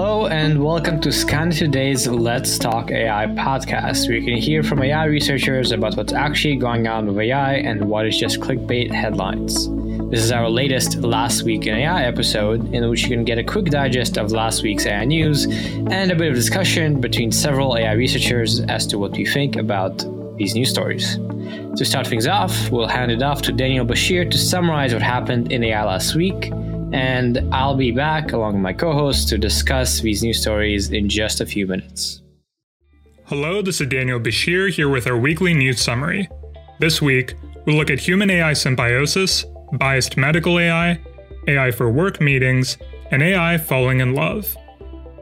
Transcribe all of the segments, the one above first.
Hello and welcome to Skynet Today's Let's Talk AI podcast, where you can hear from AI researchers about what's actually going on with AI and what is just clickbait headlines. This is our latest Last Week in AI episode, in which you can get a quick digest of last week's AI news and a bit of discussion between several AI researchers as to what we think about these news stories. To start things off, we'll hand it off to Daniel Bashir to summarize what happened in AI last week and I'll be back along with my co host to discuss these news stories in just a few minutes. Hello, this is Daniel Bashir here with our weekly news summary. This week, we'll look at human AI symbiosis, biased medical AI, AI for work meetings, and AI falling in love.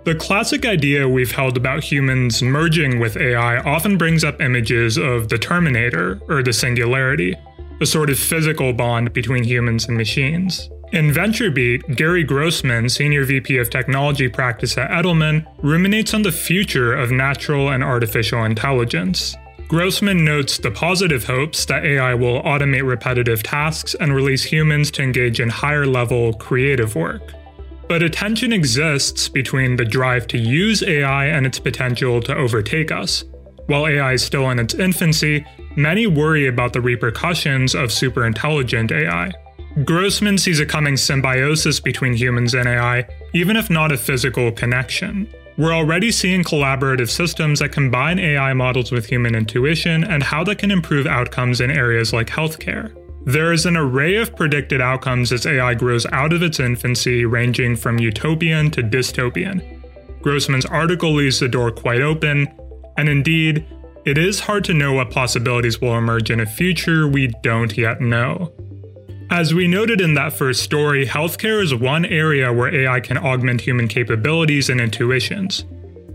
The classic idea we've held about humans merging with AI often brings up images of the Terminator, or the Singularity, a sort of physical bond between humans and machines. In VentureBeat, Gary Grossman, Senior VP of Technology Practice at Edelman, ruminates on the future of natural and artificial intelligence. Grossman notes the positive hopes that AI will automate repetitive tasks and release humans to engage in higher level creative work. But a tension exists between the drive to use AI and its potential to overtake us. While AI is still in its infancy, many worry about the repercussions of superintelligent AI. Grossman sees a coming symbiosis between humans and AI, even if not a physical connection. We're already seeing collaborative systems that combine AI models with human intuition and how that can improve outcomes in areas like healthcare. There is an array of predicted outcomes as AI grows out of its infancy, ranging from utopian to dystopian. Grossman's article leaves the door quite open, and indeed, it is hard to know what possibilities will emerge in a future we don't yet know. As we noted in that first story, healthcare is one area where AI can augment human capabilities and intuitions.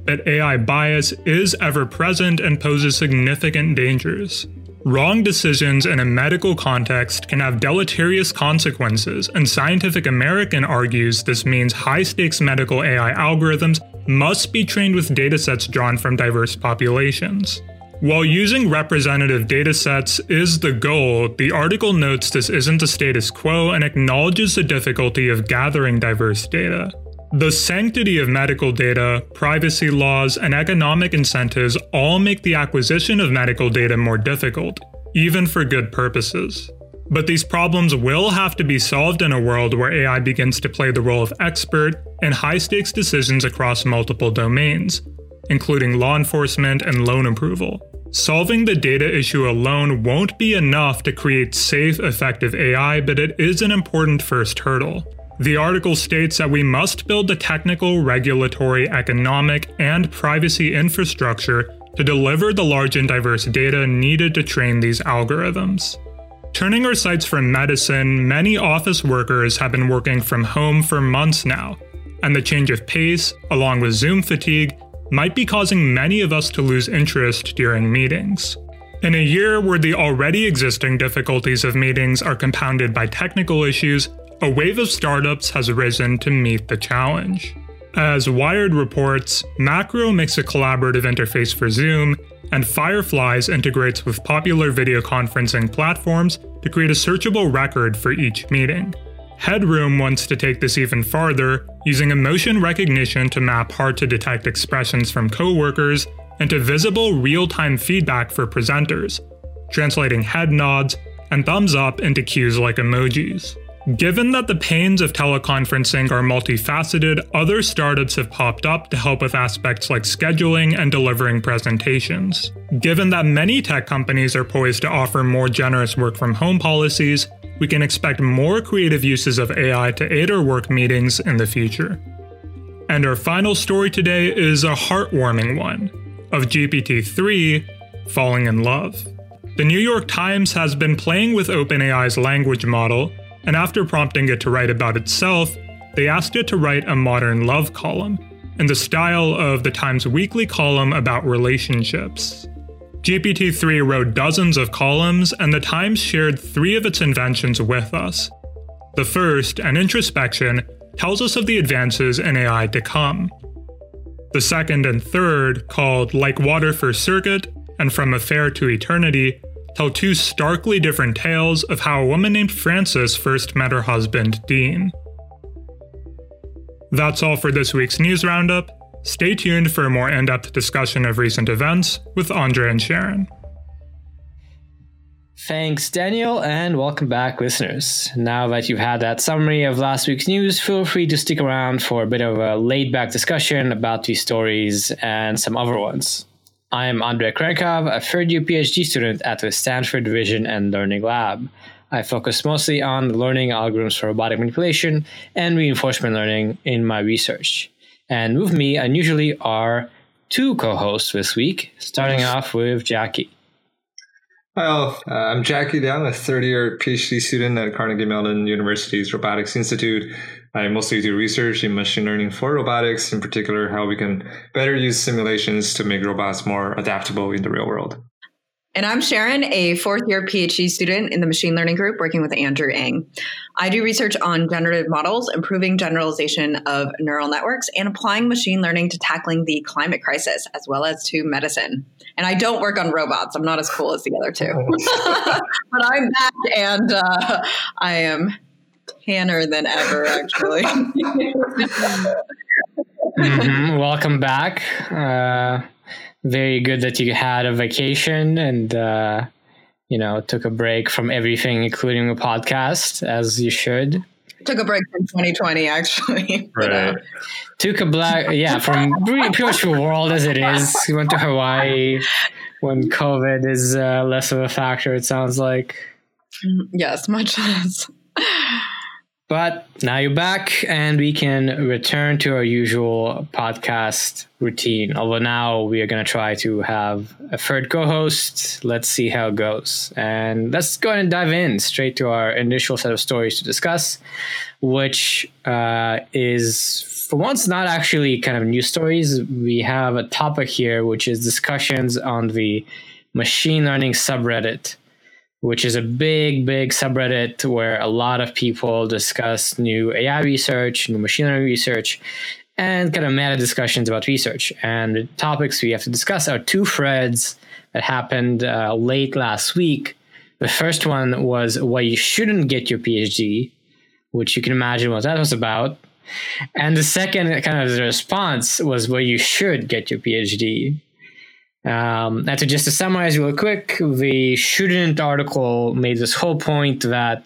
But AI bias is ever present and poses significant dangers. Wrong decisions in a medical context can have deleterious consequences, and Scientific American argues this means high stakes medical AI algorithms must be trained with datasets drawn from diverse populations. While using representative datasets is the goal, the article notes this isn't the status quo and acknowledges the difficulty of gathering diverse data. The sanctity of medical data, privacy laws, and economic incentives all make the acquisition of medical data more difficult, even for good purposes. But these problems will have to be solved in a world where AI begins to play the role of expert in high stakes decisions across multiple domains, including law enforcement and loan approval. Solving the data issue alone won't be enough to create safe, effective AI, but it is an important first hurdle. The article states that we must build the technical, regulatory, economic, and privacy infrastructure to deliver the large and diverse data needed to train these algorithms. Turning our sights from medicine, many office workers have been working from home for months now, and the change of pace, along with Zoom fatigue, might be causing many of us to lose interest during meetings. In a year where the already existing difficulties of meetings are compounded by technical issues, a wave of startups has risen to meet the challenge. As Wired reports, Macro makes a collaborative interface for Zoom, and Fireflies integrates with popular video conferencing platforms to create a searchable record for each meeting. Headroom wants to take this even farther, using emotion recognition to map hard to detect expressions from coworkers into visible real time feedback for presenters, translating head nods and thumbs up into cues like emojis. Given that the pains of teleconferencing are multifaceted, other startups have popped up to help with aspects like scheduling and delivering presentations. Given that many tech companies are poised to offer more generous work from home policies, we can expect more creative uses of AI to aid our work meetings in the future. And our final story today is a heartwarming one of GPT 3 falling in love. The New York Times has been playing with OpenAI's language model, and after prompting it to write about itself, they asked it to write a modern love column in the style of the Times weekly column about relationships. GPT 3 wrote dozens of columns, and the Times shared three of its inventions with us. The first, an introspection, tells us of the advances in AI to come. The second and third, called Like Water for Circuit and From Affair to Eternity, tell two starkly different tales of how a woman named Frances first met her husband, Dean. That's all for this week's news roundup. Stay tuned for a more in depth discussion of recent events with Andre and Sharon. Thanks, Daniel, and welcome back, listeners. Now that you've had that summary of last week's news, feel free to stick around for a bit of a laid back discussion about these stories and some other ones. I'm Andrey Kurenkov, a third year PhD student at the Stanford Vision and Learning Lab. I focus mostly on learning algorithms for robotic manipulation and reinforcement learning in my research. And with me, unusually, are two co hosts this week, starting off with Jackie. Hi all, uh, I'm Jacky Liang, a third year PhD student at Carnegie Mellon University's Robotics Institute. I mostly do research in machine learning for robotics, in particular, how we can better use simulations to make robots more adaptable in the real world. And I'm Sharon, a fourth year PhD student in the machine learning group working with Andrew Ng. I do research on generative models, improving generalization of neural networks, and applying machine learning to tackling the climate crisis as well as to medicine. And I don't work on robots. I'm not as cool as the other two. but I'm back and uh, I am tanner than ever, actually. mm-hmm. Welcome back. Uh, very good that you had a vacation and uh, you know took a break from everything, including a podcast, as you should. Took a break from 2020, actually. Right. But, uh, took a black, yeah, from pretty much the world as it is. You went to Hawaii when COVID is uh, less of a factor. It sounds like. Mm, yes, much less. But now you're back, and we can return to our usual podcast routine. Although now we are going to try to have a third co host. Let's see how it goes. And let's go ahead and dive in straight to our initial set of stories to discuss, which uh, is, for once, not actually kind of news stories. We have a topic here, which is discussions on the machine learning subreddit which is a big, big subreddit where a lot of people discuss new AI research, new machine learning research, and kind of meta discussions about research. And the topics we have to discuss are two threads that happened uh, late last week. The first one was why you shouldn't get your PhD, which you can imagine what that was about. And the second kind of the response was where you should get your PhD. Um, and to just to summarize real quick, the Shouldn't article made this whole point that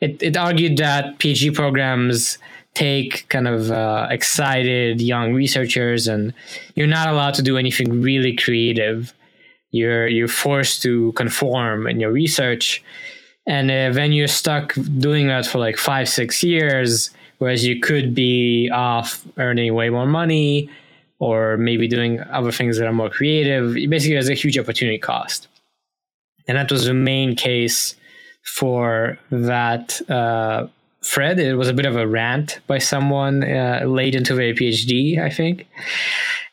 it, it argued that PhD programs take kind of uh, excited young researchers and you're not allowed to do anything really creative. You're, you're forced to conform in your research. And uh, then you're stuck doing that for like five, six years, whereas you could be off earning way more money or maybe doing other things that are more creative. Basically, there's a huge opportunity cost. And that was the main case for that uh. It was a bit of a rant by someone uh, late into their PhD, I think.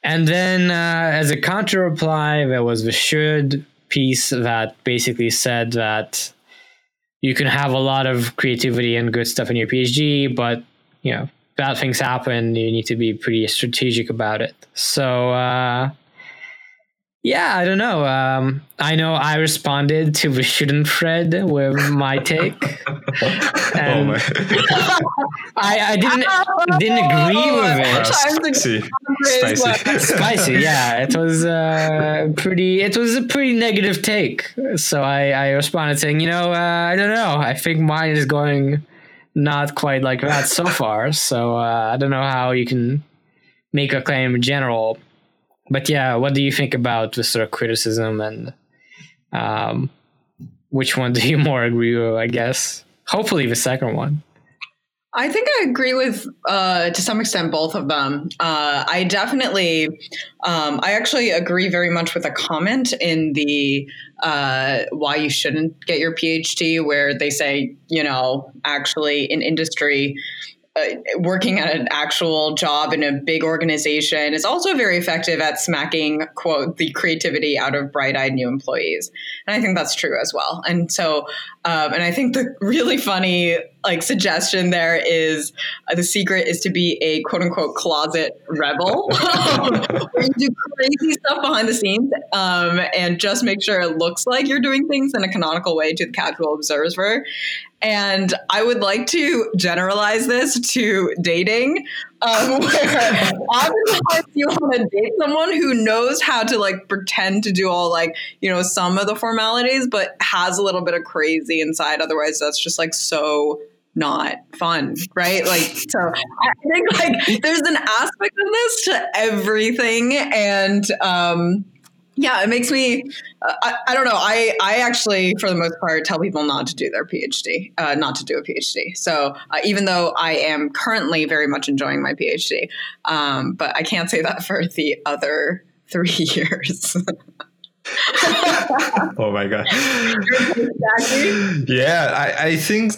And then, uh, as a counter reply, there was the should piece that basically said that you can have a lot of creativity and good stuff in your PhD, but you know bad things happen, you need to be pretty strategic about it. So, uh, yeah, I don't know. Um, I know I responded to the shouldn't thread with my take. and oh I, I didn't didn't agree with it. Spicy, spicy, spicy. Yeah, it was uh, pretty. It was a pretty negative take. So I, I responded saying, you know, uh, I don't know. I think mine is going not quite like that so far. So uh, I don't know how you can make a claim in general. But yeah, what do you think about this sort of criticism and um, which one do you more agree with? I guess hopefully the second one. I think I agree with, uh, to some extent, both of them. Uh, I definitely, um, I actually agree very much with a comment in the uh, why you shouldn't get your PhD, where they say, you know, actually in industry, uh, working at an actual job in a big organization is also very effective at smacking quote the creativity out of bright-eyed new employees. And i think that's true as well. And so um, and i think the really funny like suggestion there is uh, the secret is to be a quote unquote closet rebel. Where you do crazy stuff behind the scenes um, and just make sure it looks like you're doing things in a canonical way to the casual observer And I would like to generalize this to dating, um, where oftentimes you want to date someone who knows how to like pretend to do all like, you know, some of the formalities, but has a little bit of crazy inside. Otherwise, that's just like so not fun, right? Like, so I think like there's an aspect of this to everything. And, um, yeah, it makes me. Uh, I, I, don't know. I I actually, for the most part, tell people not to do their PhD, uh, not to do a PhD. So uh, even though I am currently very much enjoying my PhD, um, but I can't say that for the other three years. oh my god! yeah, I, I think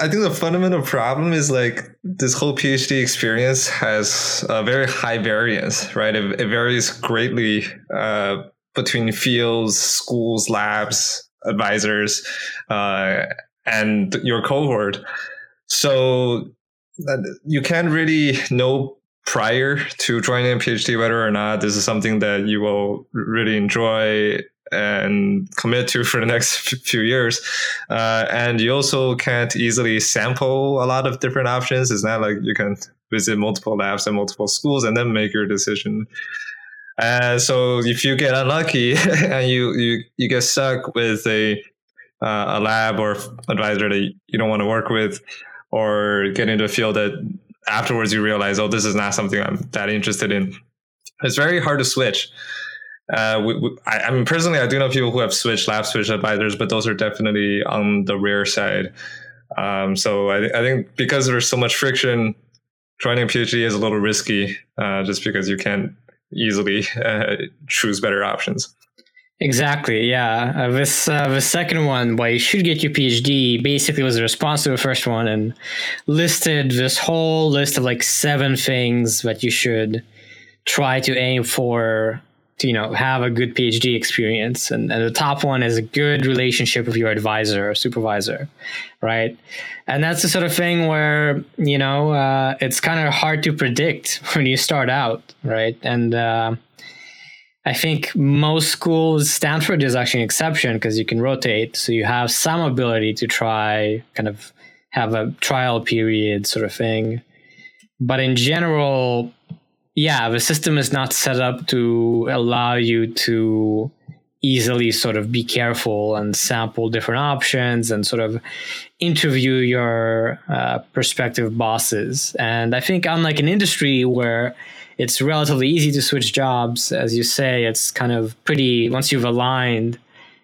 I think the fundamental problem is like this whole PhD experience has a very high variance, right? It, it varies greatly uh, between fields, schools, labs, advisors, uh, and your cohort. So you can't really know prior to joining a PhD whether or not this is something that you will really enjoy and commit to for the next few years. Uh, and you also can't easily sample a lot of different options. It's not like you can visit multiple labs and multiple schools and then make your decision. Uh, so if you get unlucky and you, you, you get stuck with a, uh, a lab or advisor that you don't want to work with, or get into a field that afterwards you realize, oh, this is not something I'm that interested in. It's very hard to switch. Uh, we, we, I, I, mean, personally, I do know people who have switched lab switch advisors, but those are definitely on the rare side. Um, so I, I, think because there's so much friction, joining a PhD is a little risky, uh, just because you can't easily uh, choose better options. Exactly. Yeah. Uh, this uh, the second one, why you should get your PhD, basically was a response to the first one and listed this whole list of like seven things that you should try to aim for to you know have a good PhD experience. And, and the top one is a good relationship with your advisor or supervisor, right? And that's the sort of thing where you know uh, it's kind of hard to predict when you start out, right? And uh, I think most schools, Stanford is actually an exception because you can rotate. So you have some ability to try kind of have a trial period sort of thing. But in general, yeah, the system is not set up to allow you to easily sort of be careful and sample different options and sort of interview your uh, prospective bosses. And I think, unlike an industry where it's relatively easy to switch jobs. As you say, it's kind of pretty, once you've aligned,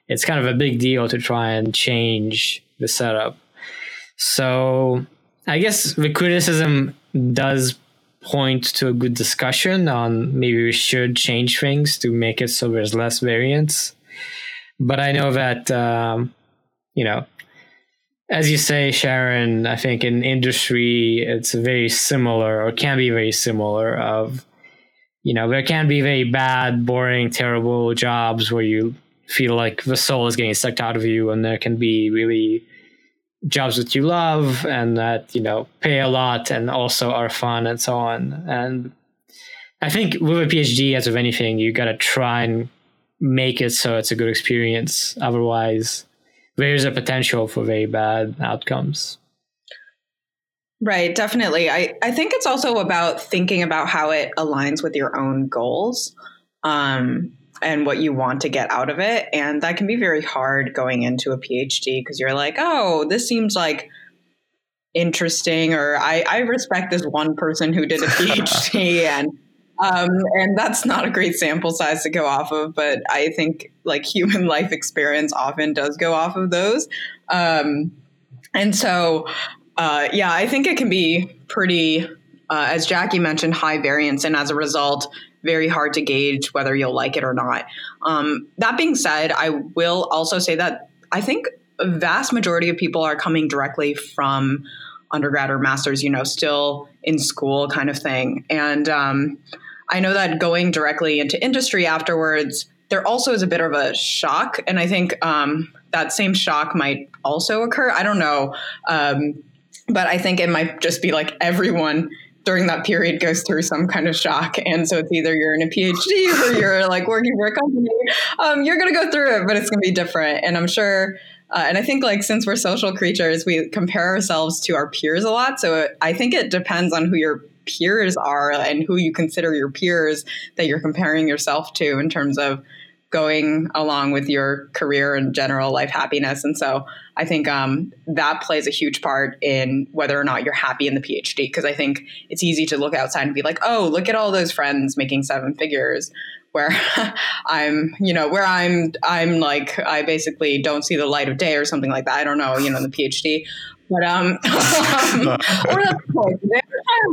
it's kind of a big deal to try and change the setup. So I guess the criticism does point to a good discussion on maybe we should change things to make it so there's less variance. But I know that, um, you know, as you say, Sharon, I think in industry it's very similar or can be very similar of you know, there can be very bad, boring, terrible jobs where you feel like the soul is getting sucked out of you and there can be really jobs that you love and that, you know, pay a lot and also are fun and so on. And I think with a PhD, as with anything, you got to try and make it so it's a good experience. Otherwise, there's a potential for very bad outcomes. Right, definitely. I, I think it's also about thinking about how it aligns with your own goals um, and what you want to get out of it. And that can be very hard going into a PhD because you're like, oh, this seems like interesting, or I, I respect this one person who did a PhD and um, and that's not a great sample size to go off of, but I think like human life experience often does go off of those. Um, and so, uh, yeah, I think it can be pretty, uh, as Jackie mentioned, high variance, and as a result, very hard to gauge whether you'll like it or not. Um, that being said, I will also say that I think a vast majority of people are coming directly from undergrad or masters, you know, still in school kind of thing. And um, I know that going directly into industry afterwards, there also is a bit of a shock. And I think um, that same shock might also occur. I don't know. Um, but I think it might just be like everyone during that period goes through some kind of shock. And so it's either you're in a PhD or you're like working for a company. Um, you're going to go through it, but it's going to be different. And I'm sure uh, and I think like since we're social creatures, we compare ourselves to our peers a lot. So I think it depends on who your peers are and who you consider your peers that you're comparing yourself to in terms of going along with your career and general life happiness. And so I think um, that plays a huge part in whether or not you're happy in the PhD. Because I think it's easy to look outside and be like, oh, look at all those friends making seven figures. Where I'm, you know, where I'm, I'm like, I basically don't see the light of day or something like that. I don't know, you know, the PhD. But um, or that's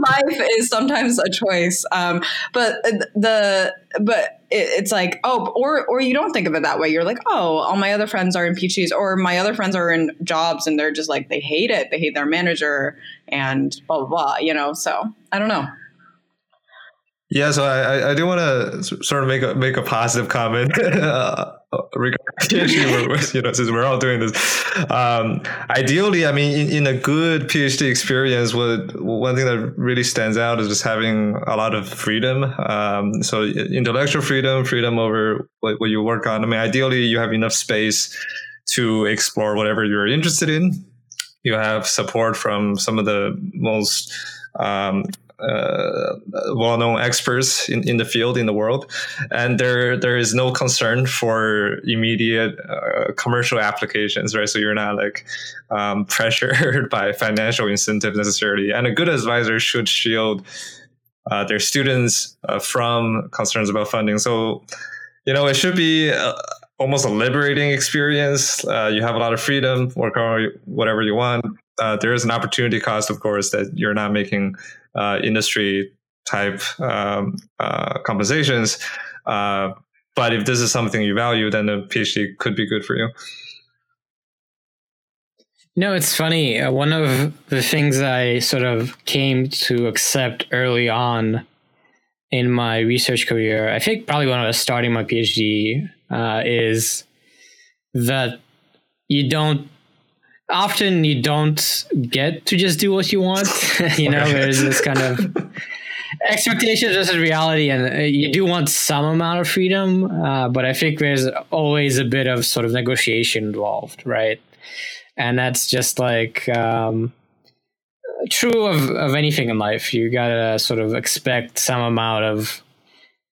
life is sometimes a choice. Um, but the but it, it's like oh, or or you don't think of it that way. You're like oh, all my other friends are in PhDs, or my other friends are in jobs, and they're just like they hate it. They hate their manager and blah blah blah. You know, so I don't know. Yeah, so I, I do want to sort of make a make a positive comment uh, regarding you know, since we're all doing this, um, ideally, I mean, in, in, a good PhD experience, what one thing that really stands out is just having a lot of freedom. Um, so intellectual freedom, freedom over what, what you work on. I mean, ideally, you have enough space to explore whatever you're interested in. You have support from some of the most um, uh, well-known experts in, in the field in the world, and there there is no concern for immediate uh, commercial applications, right? So you're not like um, pressured by financial incentives necessarily. And a good advisor should shield uh, their students uh, from concerns about funding. So you know it should be. Uh, almost a liberating experience. Uh, you have a lot of freedom, work on whatever you want. there is an opportunity cost, of course, that you're not making uh, industry type um, uh, compensations. Uh, but if this is something you value, then a PhD could be good for you. No, it's funny. Uh, one of the things I sort of came to accept early on in my research career, I think probably when I was starting my PhD, uh, is that you don't often you don't get to just do what you want. you know, there's this kind of expectations versus reality, and uh, you do want some amount of freedom, uh, but I think there's always a bit of sort of negotiation involved, right? And that's just like um, true of, of anything in life. You gotta sort of expect some amount of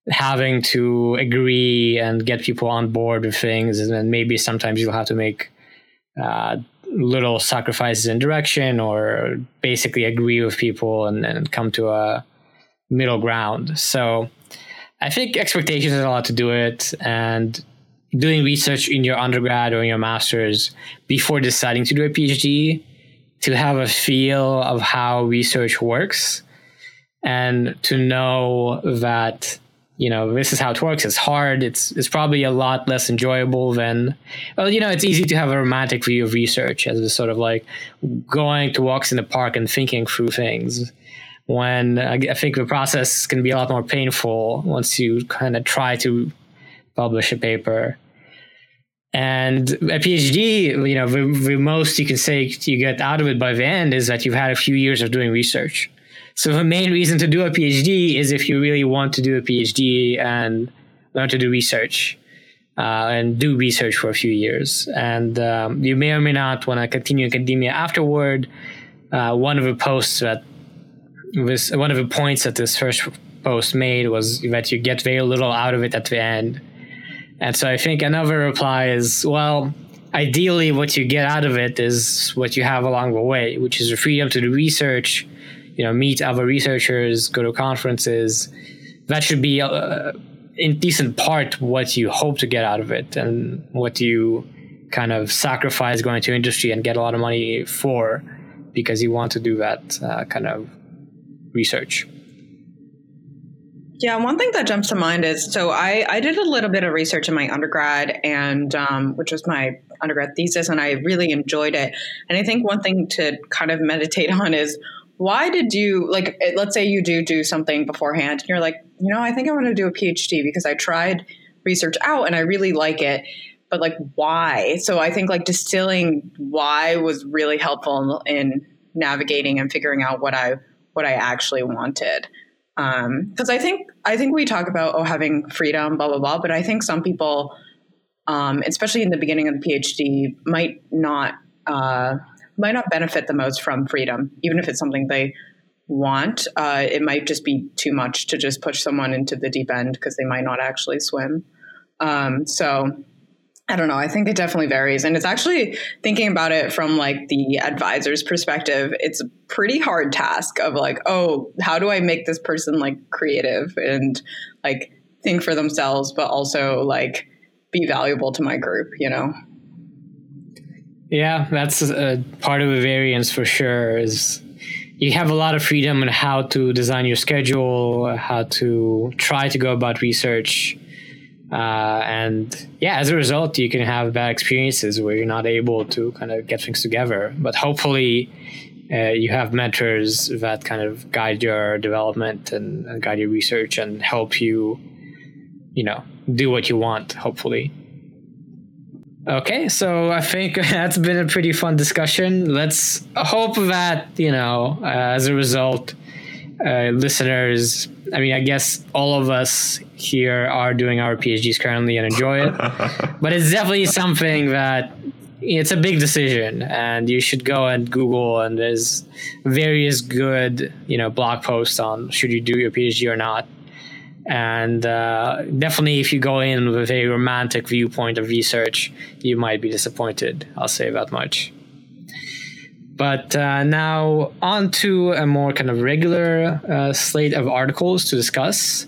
having to agree and get people on board with things, and then maybe sometimes you'll have to make uh, little sacrifices in direction or basically agree with people and, and come to a middle ground. So I think expectations has a lot to do it and doing research in your undergrad or in your master's before deciding to do a PhD to have a feel of how research works and to know that you know this is how it works. It's hard. It's it's probably a lot less enjoyable than well you know it's easy to have a romantic view of research as a sort of like going to walks in the park and thinking through things when uh, I think the process can be a lot more painful once you kind of try to publish a paper. And a PhD, you know, the, the most you can say you get out of it by the end is that you've had a few years of doing research. So the main reason to do a PhD is if you really want to do a PhD and learn to do research uh, and do research for a few years. And um, you may or may not want to continue academia afterward. Uh, one of the posts that was one of the points that this first post made was that you get very little out of it at the end. And so I think another reply is, well, ideally what you get out of it is what you have along the way, which is the freedom to do research you know meet other researchers go to conferences that should be uh, in decent part what you hope to get out of it and what you kind of sacrifice going to industry and get a lot of money for because you want to do that uh, kind of research yeah, one thing that jumps to mind is so I, I did a little bit of research in my undergrad, and um, which was my undergrad thesis, and I really enjoyed it. And I think one thing to kind of meditate on is why did you like eh, let's say you do do something beforehand and you're like you know i think i want to do a phd because i tried research out and i really like it but like why? So i think like distilling why was really helpful in navigating and figuring out what i what i actually wanted. Because um, i think i think we talk about oh having freedom blah blah blah but i think some people um, especially in the beginning of the PhD, might not uh, might not benefit the most from freedom, even if it's something they want. Uh, it might just be too much to just push someone into the deep end because they might not actually swim. Um, so I don't know. I think it definitely varies. And it's actually thinking about it from like the advisor's perspective, it's a pretty hard task of like, oh, how do I make this person like creative and like think for themselves, but also like be valuable to my group, you know? Yeah, that's a part of the variance for sure is you have a lot of freedom in how to design your schedule, how to try to go about research. Uh, and yeah, as a result, you can have bad experiences where you're not able to kind of get things together. But hopefully, uh, you have mentors that kind of guide your development and, and guide your research and help you, you know, do what you want, hopefully. Okay, so I think that's been a pretty fun discussion. Let's hope that, you know, uh, as a result, uh, listeners, I mean, I guess all of us here are doing our PhDs currently and enjoy it. but it's definitely something that it's a big decision and you should go and Google and there's various good, you know, blog posts on should you do your PhD or not. And uh, definitely, if you go in with a romantic viewpoint of research, you might be disappointed. I'll say that much. But uh, now, on to a more kind of regular uh, slate of articles to discuss.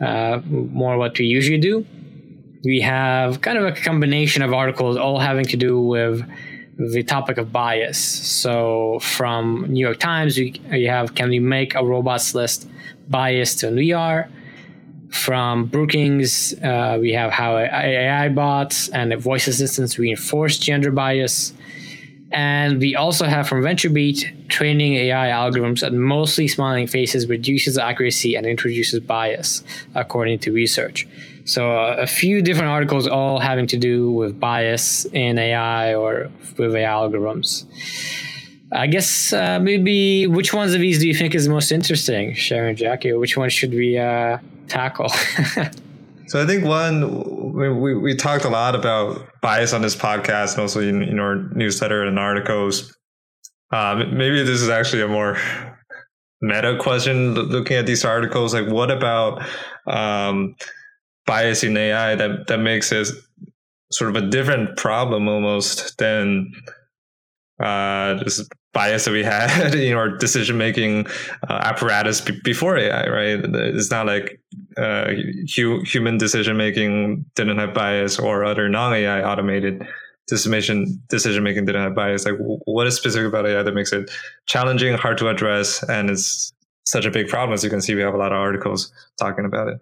Uh, more what we usually do. We have kind of a combination of articles, all having to do with the topic of bias. So, from New York Times, you, we have Can we make a robots list biased than we are? From Brookings, uh, we have how AI bots and voice assistants reinforce gender bias. And we also have from VentureBeat training AI algorithms at mostly smiling faces reduces accuracy and introduces bias, according to research. So, uh, a few different articles all having to do with bias in AI or with AI algorithms. I guess uh, maybe which ones of these do you think is most interesting, Sharon, Jackie? Which one should we uh, tackle? so I think one we, we talked a lot about bias on this podcast and also in, in our newsletter and articles. Um, maybe this is actually a more meta question looking at these articles. Like, what about um, bias in AI that that makes it sort of a different problem almost than uh, this bias that we had in our decision making uh, apparatus b- before AI, right? It's not like uh, hu- human decision making didn't have bias or other non AI automated decision decision making didn't have bias. Like, w- what is specific about AI that makes it challenging, hard to address, and it's such a big problem? As you can see, we have a lot of articles talking about it.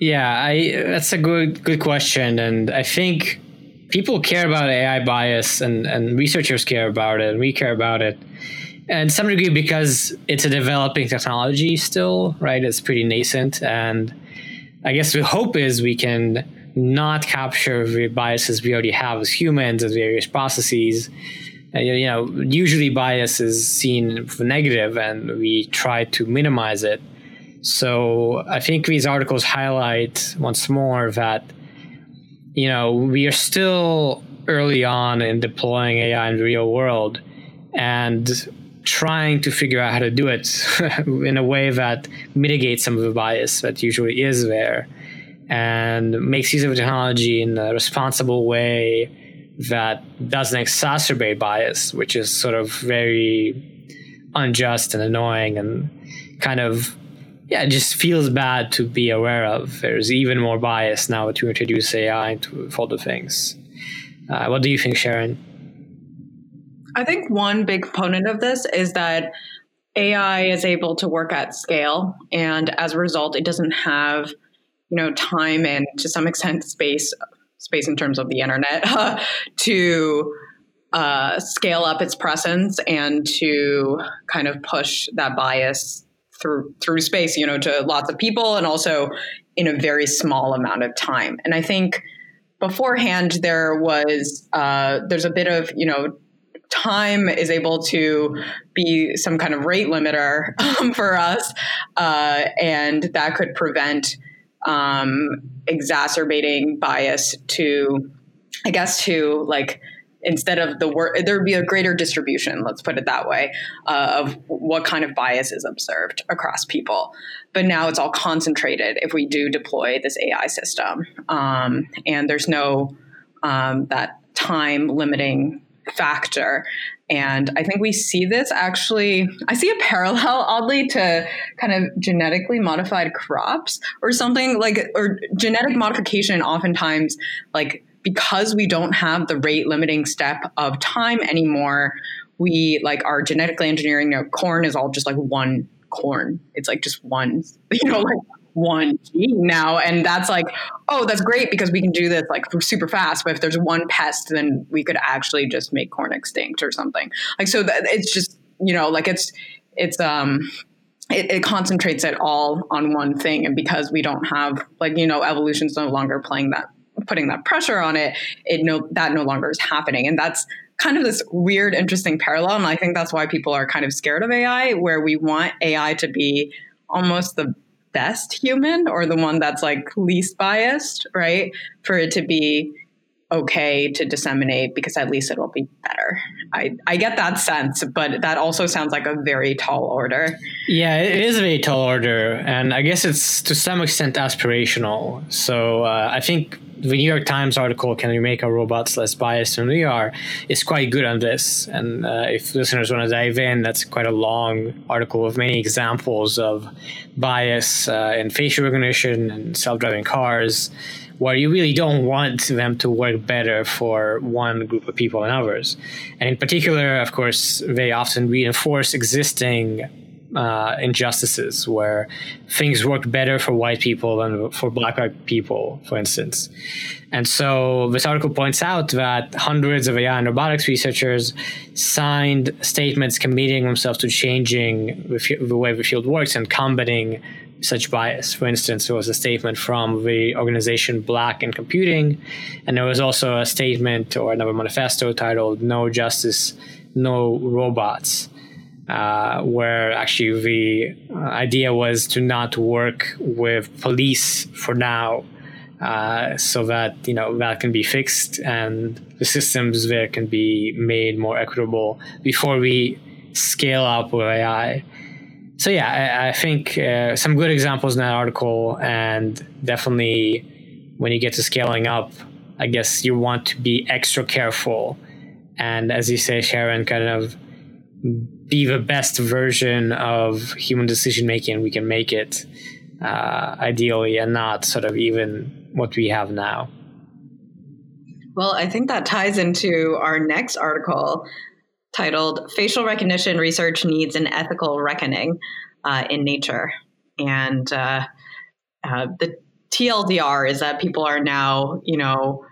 Yeah, I that's a good good question, and I think people care about AI bias and, and researchers care about it and we care about it. And some degree because it's a developing technology still, right? It's pretty nascent. And I guess the hope is we can not capture the biases we already have as humans as various processes. Uh, you know, usually bias is seen negative and we try to minimize it. So I think these articles highlight once more that you know, we are still early on in deploying AI in the real world and trying to figure out how to do it in a way that mitigates some of the bias that usually is there and makes use of technology in a responsible way that doesn't exacerbate bias, which is sort of very unjust and annoying and kind of yeah, it just feels bad to be aware of. There's even more bias now to introduce AI all the things. Uh, what do you think, Sharon? I think one big component of this is that AI is able to work at scale, and as a result, it doesn't have, you know, time and to some extent space, space in terms of the internet, to uh, scale up its presence and to kind of push that bias through through space, you know, to lots of people and also in a very small amount of time. And I think beforehand there was uh, there's a bit of you know time is able to be some kind of rate limiter um, for us, uh, and that could prevent um, exacerbating bias to I guess to like instead of the work there would be a greater distribution let's put it that way uh, of what kind of bias is observed across people. But now it's all concentrated if we do deploy this ai system. Um, and there's no um, that time limiting factor. And I think we see this actually, I see a parallel oddly to kind of genetically modified crops or something like, or genetic modification oftentimes like because we don't have the rate limiting step of time anymore, we like our genetically engineering, you know, corn is all just like one corn. It's like just one, you know, like one gene now. And that's like, oh, that's great because we can do this like super fast. But if there's one pest, then we could actually just make corn extinct or something. Like, so that it's just, you know, like it's, it's, um, it, it, concentrates it all on one thing. And because we don't have like, you know, evolution's no longer playing that, putting that pressure on it, it no, that no longer is happening. And that's, kind of this weird, interesting parallel. And I think that's why people are kind of scared of AI, where we want AI to be almost the best human or the one that's like least biased, right? For it to be okay to disseminate because at least it'll be better. I, I get that sense, but that also sounds like a very tall order. Yeah, it is a very tall order. And I guess it's to some extent aspirational. So uh, I think the New York Times article, Can We Make Our Robots Less Biased Than We Are, is quite good on this. And uh, if listeners want to dive in, that's quite a long article with many examples of bias uh, in facial recognition and self driving cars, where you really don't want them to work better for one group of people than others. And in particular, of course, they often reinforce existing uh, injustices where things work better for white people than for black people, for instance. And so this article points out that hundreds of AI and robotics researchers signed statements committing themselves to changing the, the way the field works and combating such bias. For instance, there was a statement from the organization Black in Computing, and there was also a statement or another manifesto titled No Justice, No Robots uh, where actually the idea was to not work with police for now, uh, so that you know that can be fixed and the systems there can be made more equitable before we scale up with AI. So yeah, I, I think uh, some good examples in that article, and definitely when you get to scaling up, I guess you want to be extra careful. And as you say, Sharon, kind of be the best version of human decision making we can make it uh, ideally and not sort of even what we have now. Well i think that ties into our next article titled facial recognition research needs an ethical reckoning uh, in nature. And uh, uh the tldr is that people are now you know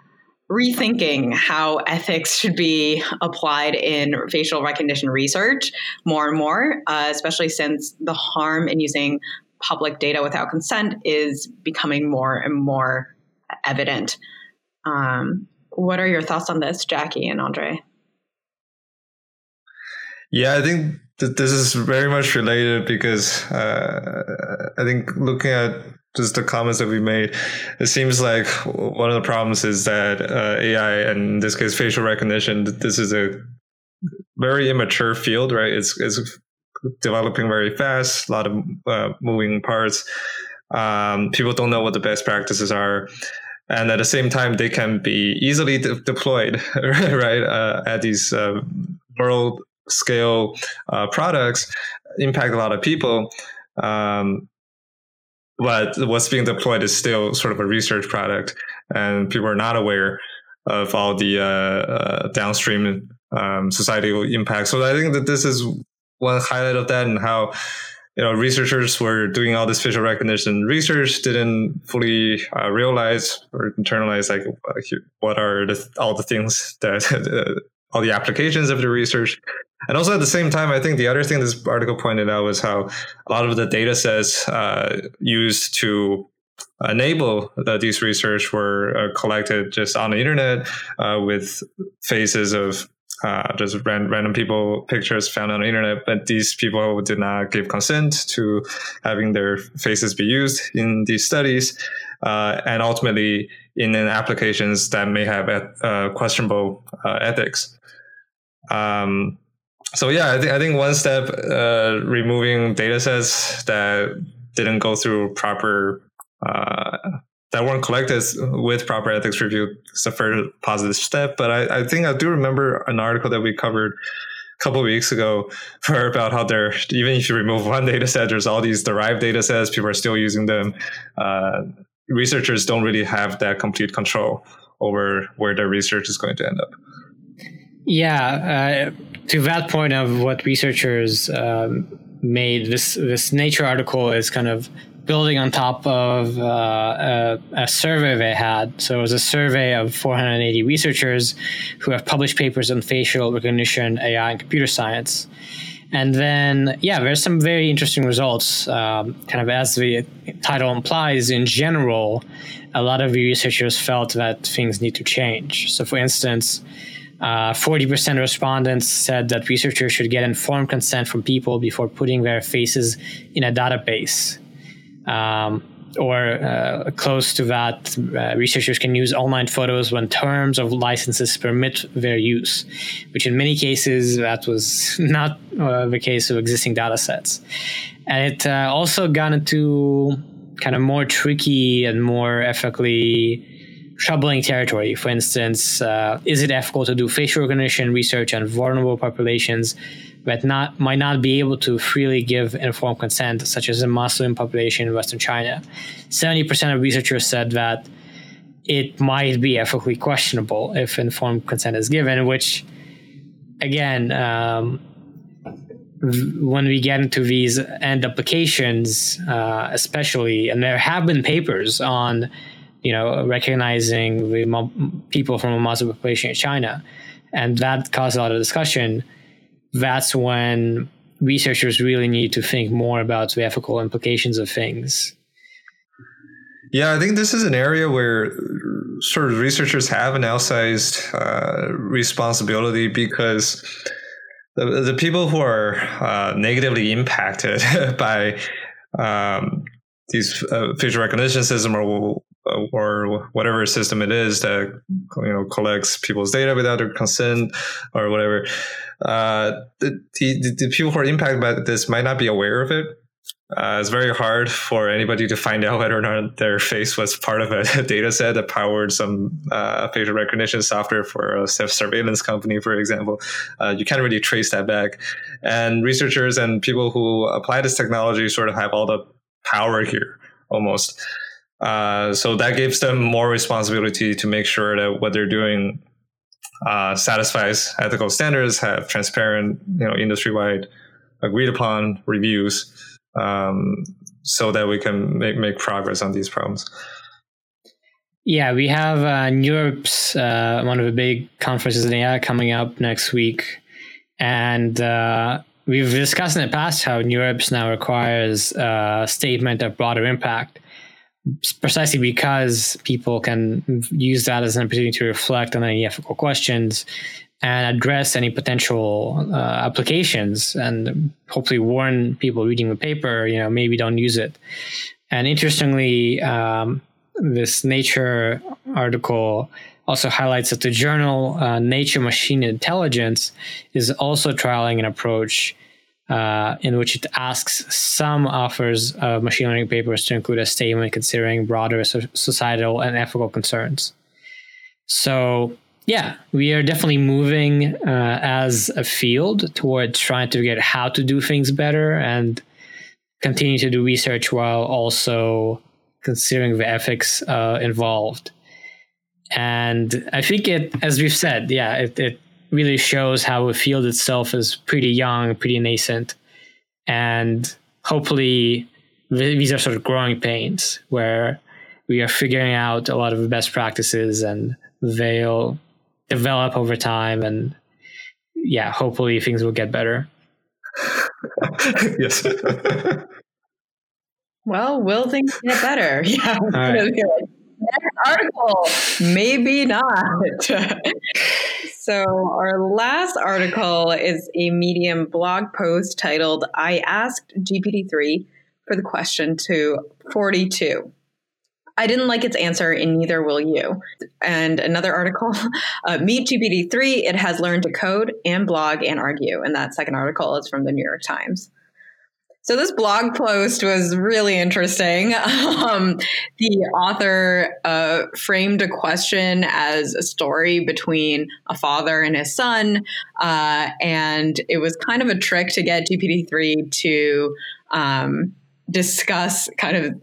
rethinking how ethics should be applied in facial recognition research more and more, uh, especially since the harm in using public data without consent is becoming more and more evident. Um, what are your thoughts on this, Jackie and Andre? Yeah, I think this is very much related because uh, I think looking at just the comments that we made, it seems like one of the problems is that uh, AI, and in this case, facial recognition, this is a very immature field, right? It's, it's developing very fast, a lot of uh, moving parts. Um, people don't know what the best practices are. And at the same time, they can be easily de- deployed, right, uh, at these uh, world scale uh, products, impact a lot of people. Um, but what's being deployed is still sort of a research product, and people are not aware of all the uh, uh, downstream um, societal impacts. So I think that this is one highlight of that, and how you know researchers were doing all this facial recognition research didn't fully uh, realize or internalize like what are the, all the things that all the applications of the research and also at the same time, I think the other thing this article pointed out was how a lot of the data sets uh, used to enable these research were uh, collected just on the internet uh, with faces of uh, just ran, random people pictures found on the internet, but these people did not give consent to having their faces be used in these studies. uh, and ultimately in applications that may have uh, questionable ethics. Um, so yeah, I think I think one step uh, removing data sets that didn't go through proper uh, that weren't collected with proper ethics review is a very positive step. But I, I think I do remember an article that we covered a couple weeks ago for about how there even if you remove one data set, there's all these derived data sets. People are still using them. Uh, researchers don't really have that complete control over where their research is going to end up. Yeah, uh, to that point of what researchers um, made, this this Nature article is kind of building on top of uh, a, a, survey they had. So it was a survey of 480 researchers who have published papers on facial recognition, AI, and computer science. And then, yeah, there's some very interesting results. Um, kind of as the title implies, in general, a lot of the researchers felt that things need to change. So, for instance, uh, 40% respondents said that researchers should get informed consent from people before putting their faces in a database um, or uh, close to that, uh, researchers can use online photos when terms of licenses permit their use, which in many cases that was not uh, the case of existing data sets. And it uh, also got into kind of more tricky and more ethically troubling territory. For instance, uh, is it ethical to do facial recognition research on vulnerable populations that not might not be able to freely give informed consent, such as the Muslim population in Western China. Seventy percent of researchers said that it might be ethically questionable if informed consent is given, which, again, um, when we get into these end applications, uh, especially, and there have been papers on, you know, recognizing the people from a Muslim population in China, and that caused a lot of discussion that's when researchers really need to think more about the ethical implications of things. Yeah, I think this is an area where sort of researchers have an outsized uh, responsibility because the, the people who are uh, negatively impacted by um, these uh, facial recognition system or or whatever system it is that you know collects people's data without their consent or whatever uh, the, the, the, people who are impacted by this might not be aware of it. Uh, it's very hard for anybody to find out whether or not their face was part of a data set that powered some uh, facial recognition software for a surveillance company, for example. Uh, you can't really trace that back. And researchers and people who apply this technology sort of have all the power here almost. Uh, so that gives them more responsibility to make sure that what they're doing uh, satisfies ethical standards, have transparent, you know, industry-wide agreed upon reviews, um, so that we can make, make progress on these problems. Yeah, we have uh, NeurIPS, uh, one of the big conferences in AI coming up next week. And uh, we've discussed in the past how NeurIPS now requires a statement of broader impact precisely because people can use that as an opportunity to reflect on any ethical questions and address any potential uh, applications and hopefully warn people reading the paper, you know, maybe don't use it. And interestingly, um, this Nature article also highlights that the journal uh, Nature Machine Intelligence is also trialing an approach uh, in which it asks some authors of machine learning papers to include a statement considering broader so- societal and ethical concerns. So, yeah, we are definitely moving uh, as a field towards trying to get how to do things better and continue to do research while also considering the ethics uh, involved. And I think it, as we've said, yeah, it, it really shows how the field itself is pretty young, pretty nascent, and hopefully these are sort of growing pains where we are figuring out a lot of the best practices and they'll develop over time and yeah hopefully things will get better. Yes. Well will things get better? Yeah right. next article. Maybe not So, our last article is a Medium blog post titled I Asked GPT 3 for the question to 42. I didn't like its answer, and neither will you. And another article, uh, Meet GPT-3. It has learned to code and blog and argue. And that second article is from the New York Times. So this blog post was really interesting. Um, the author uh, framed a question as a story between a father and his son, uh, and it was kind of a trick to get GPT-3 to um, discuss kind of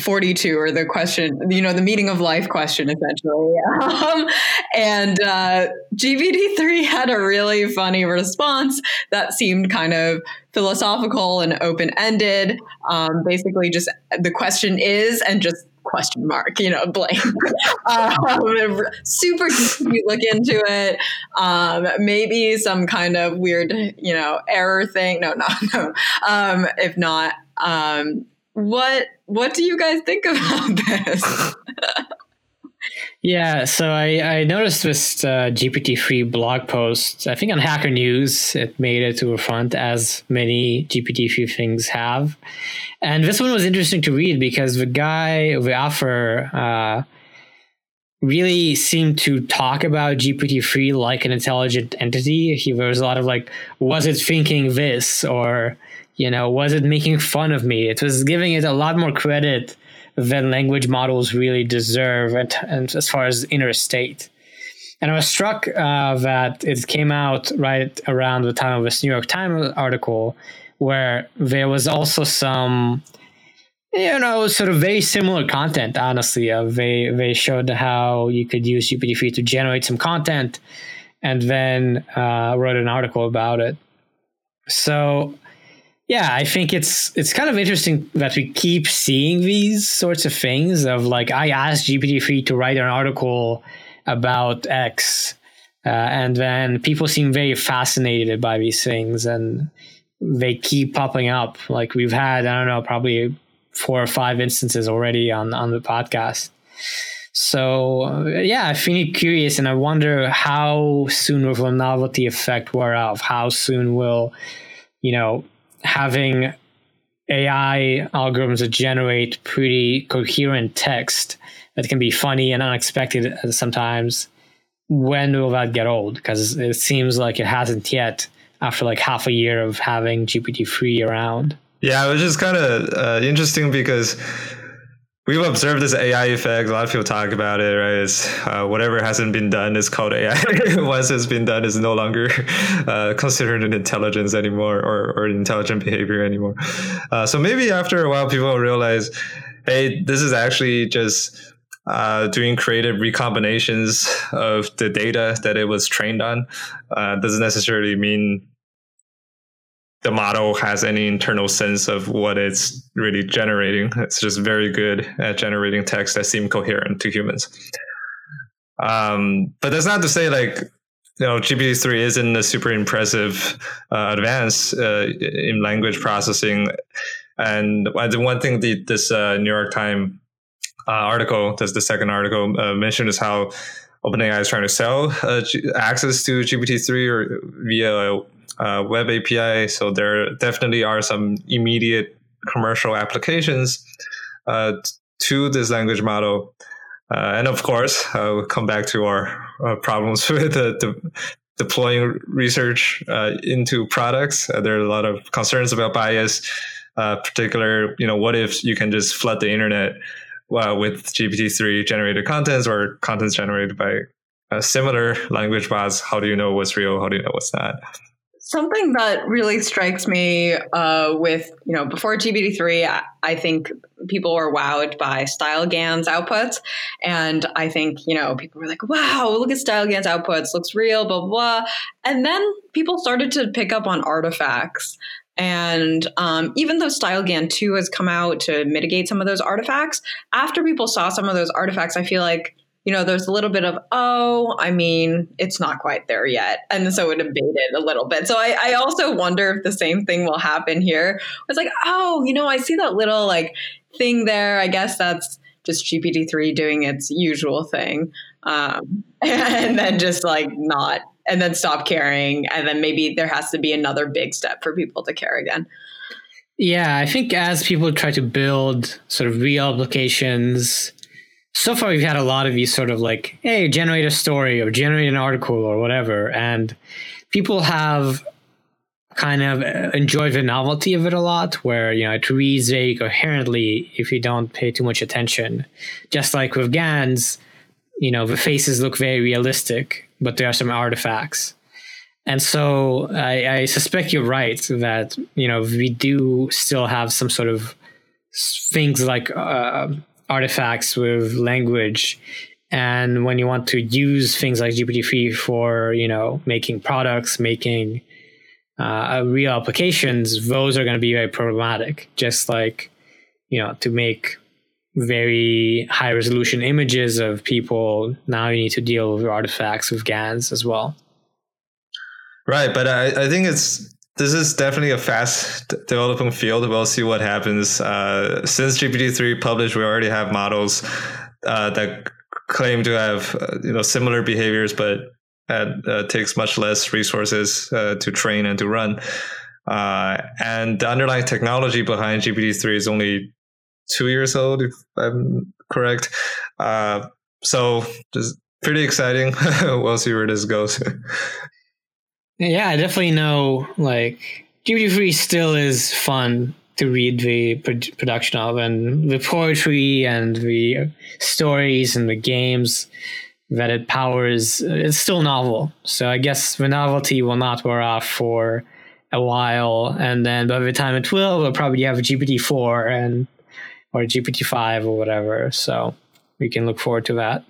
42 or the question you know the meaning of life question essentially. Um, and uh, GPT-3 had a really funny response that seemed kind of philosophical and open-ended. Um, basically just the question is and just question mark you know blank. Um, super look into it. Um, maybe some kind of weird you know error thing. No no no. Um, if not um, what what do you guys think about this? yeah, so I, I noticed this uh, GPT-3 blog post. I think on Hacker News, it made it to the front as many GPT-3 things have. And this one was interesting to read because the guy, the author, uh, really seemed to talk about GPT-3 like an intelligent entity. He, there was a lot of like, was it thinking this or you know, was it making fun of me? It was giving it a lot more credit than language models really deserve, and, and as far as inner state. And I was struck uh, that it came out right around the time of this New York Times article, where there was also some, you know, sort of very similar content. Honestly, uh, they they showed how you could use GPT-3 to generate some content, and then uh, wrote an article about it. So yeah, I think it's it's kind of interesting that we keep seeing these sorts of things of like I asked GPT-3 to write an article about X, uh, and then people seem very fascinated by these things, and they keep popping up. Like we've had, I don't know, probably four or five instances already on on the podcast. So yeah, I it curious, and I wonder how soon will the novelty effect wear off. How soon will you know having AI algorithms that generate pretty coherent text that can be funny and unexpected sometimes. When will that get old? Because it seems like it hasn't yet after like half a year of having GPT 3 around. Yeah, it was just kind of uh, interesting because We've observed this AI effect. A lot of people talk about it, right? It's uh, whatever hasn't been done is called AI. Once it's been done, is no longer uh, considered an intelligence anymore or, or intelligent behavior anymore. Uh, so maybe after a while, people will realize, hey, this is actually just uh, doing creative recombinations of the data that it was trained on. Uh, doesn't necessarily mean the model has any internal sense of what it's really generating. It's just very good at generating text that seem coherent to humans. Um, but that's not to say like you know GPT-3 isn't a super impressive uh, advance uh, in language processing. And the one thing the, this uh, New York Times uh, article, that's the second article, uh, mentioned is how OpenAI is trying to sell uh, access to GPT-3 or via uh, web API. So there definitely are some immediate commercial applications uh, to this language model. Uh, and of course, uh, we'll come back to our uh, problems with the, deploying research uh, into products. there are a lot of concerns about bias. particular, you know, what if you can just flood the internet with GPT-3 generated contents or contents generated by similar language bots? How do you know what's real? How do you know what's not? Something that really strikes me uh, with, you know, before GPT-3, I, I think people were wowed by StyleGAN's outputs. And I think, you know, people were like, wow, look at StyleGAN's outputs, looks real, blah, blah, blah. And then people started to pick up on artifacts. And um, even though StyleGAN 2 has come out to mitigate some of those artifacts, after people saw some of those artifacts, I feel like you know, there's a little bit of, oh, I mean, it's not quite there yet. And so it abated a little bit. So I, I also wonder if the same thing will happen here. It's like, oh, you know, I see that little like thing there. I guess that's just GPT-3 doing its usual thing. Um, and then just like not, and then stop caring. And then maybe there has to be another big step for people to care again. Yeah, I think as people try to build sort of real applications, so far we've had a lot of these sort of like, hey, generate a story or generate an article or whatever. And people have kind of enjoyed the novelty of it a lot, where, you know, it reads very coherently if you don't pay too much attention. Just like with GANs, you know, the faces look very realistic, but there are some artifacts. And so I, I, suspect you're right that you know we do still have some sort of things like uh, artifacts with language, and when you want to use things like GPT-3 for you know making products, making uh, real applications, those are going to be very problematic. Just like you know to make very high resolution images of people, now you need to deal with artifacts with GANs as well. Right, but I, I think it's this is definitely a fast developing field. We'll see what happens. Uh, since GPT three published, we already have models uh, that claim to have uh, you know similar behaviors, but it uh, takes much less resources uh, to train and to run. Uh, and the underlying technology behind GPT three is only two years old, if I'm correct. so just pretty exciting. we'll see where this goes. Yeah, I definitely know. Like GPT-3 still is fun to read the production of, and the poetry and the stories and the games that it powers. It's still novel, so I guess the novelty will not wear off for a while, and then by the time it will, we'll probably have a GPT-4 and or GPT-5 or whatever. So we can look forward to that.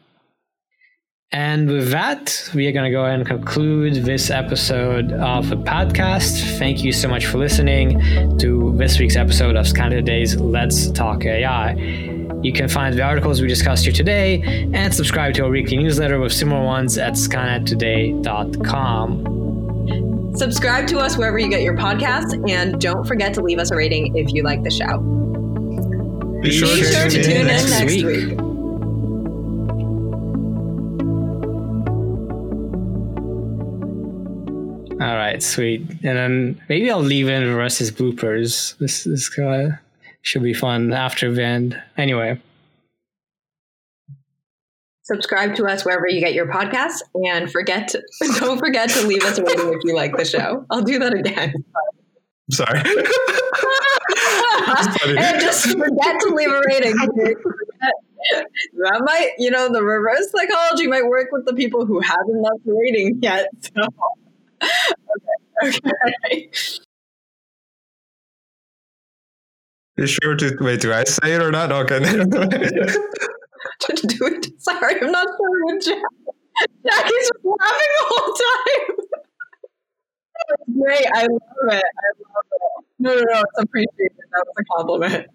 And with that, we are going to go ahead and conclude this episode of the podcast. Thank you so much for listening to this week's episode of Skynet Today's Let's Talk AI. You can find the articles we discussed here today and subscribe to our weekly newsletter with similar ones at skynettoday.com. Subscribe to us wherever you get your podcasts, and don't forget to leave us a rating if you like the show. Be sure, Be sure to, tune in next, next week. week. Right, sweet. And then maybe I'll leave in the rest as bloopers. This this uh, should be fun after the end. Anyway. Subscribe to us wherever you get your podcasts, and forget to, don't forget to leave us a rating if you like the show. I'll do that again. Sorry. and just forget to leave a rating. that might, you know, the reverse psychology might work with the people who haven't left a rating yet. So okay. okay. You sure to wait? Do I say it or not? Okay. do it. Sorry, I'm not sure what Jack. Jacky's laughing the whole time. Great, I love it. I love it. No, no, no, it's appreciated. That was a compliment.